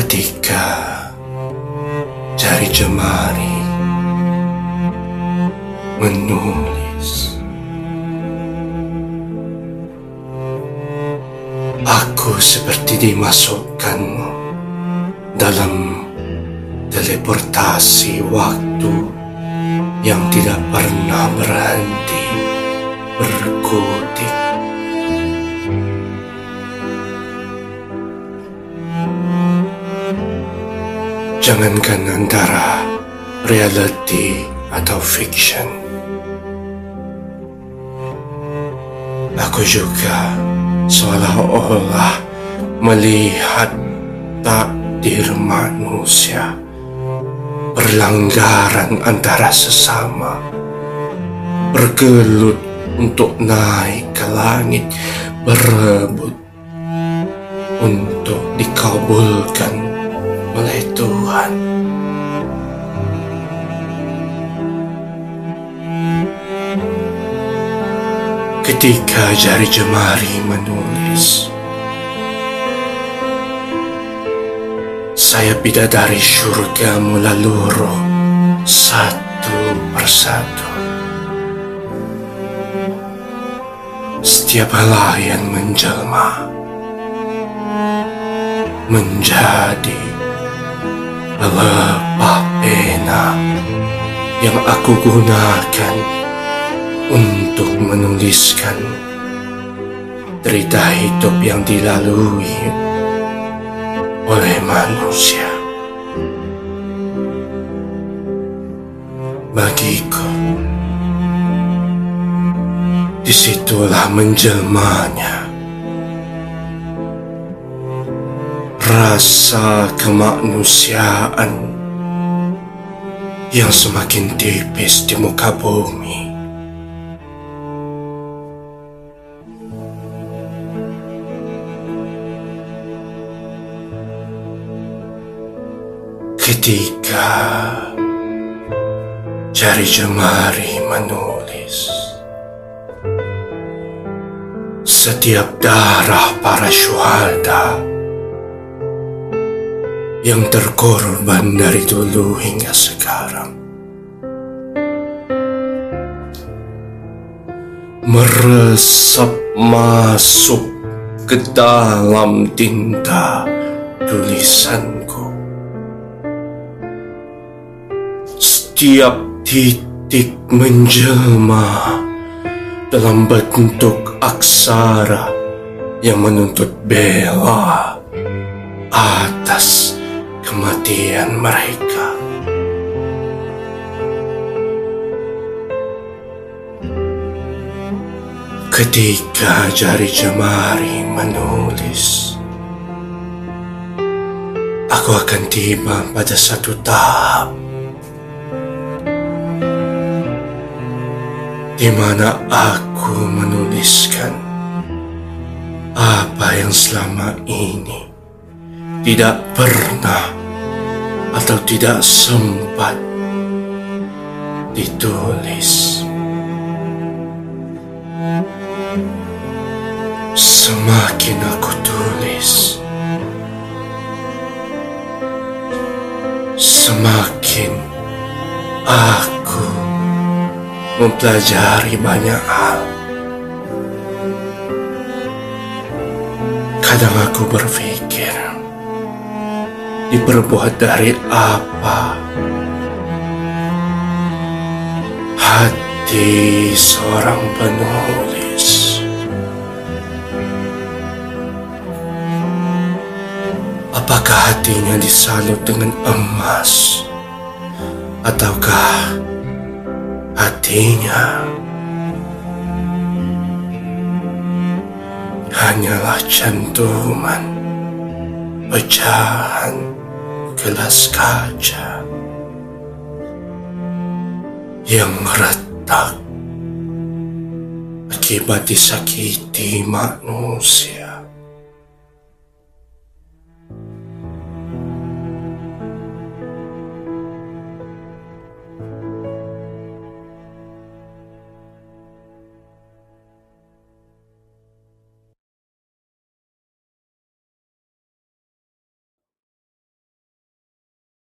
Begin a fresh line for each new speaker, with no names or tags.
ketika jari jemari menulis aku seperti dimasukkan dalam teleportasi waktu yang tidak pernah berhenti berkutik Jangankan antara reality atau fiction. Aku juga seolah-olah melihat takdir manusia. Berlanggaran antara sesama. Bergelut untuk naik ke langit. Berebut untuk dikabulkan oleh Tuhan. Ketika jari jemari menulis, saya bidadari surga melaluru satu persatu. Setiap halayan menjelma menjadi Lepah pena yang aku gunakan untuk menuliskan cerita hidup yang dilalui oleh manusia. Bagiku, di situlah menjelmanya rasa kemanusiaan yang semakin tipis di muka bumi. Ketika jari jemari menulis setiap darah para syuhada yang terkorban dari dulu hingga sekarang. Meresap masuk ke dalam tinta tulisanku. Setiap titik menjelma dalam bentuk aksara yang menuntut bela atas kematian mereka. Ketika jari jemari menulis, aku akan tiba pada satu tahap di mana aku menuliskan apa yang selama ini tidak pernah atau tidak sempat ditulis. Semakin aku tulis, semakin aku mempelajari banyak hal. Kadang aku berpikir, diperbuat dari apa? Hati seorang penulis. Apakah hatinya disalut dengan emas? Ataukah hatinya hanyalah cantuman pecahan gelas kaca yang retak akibat disakiti manusia.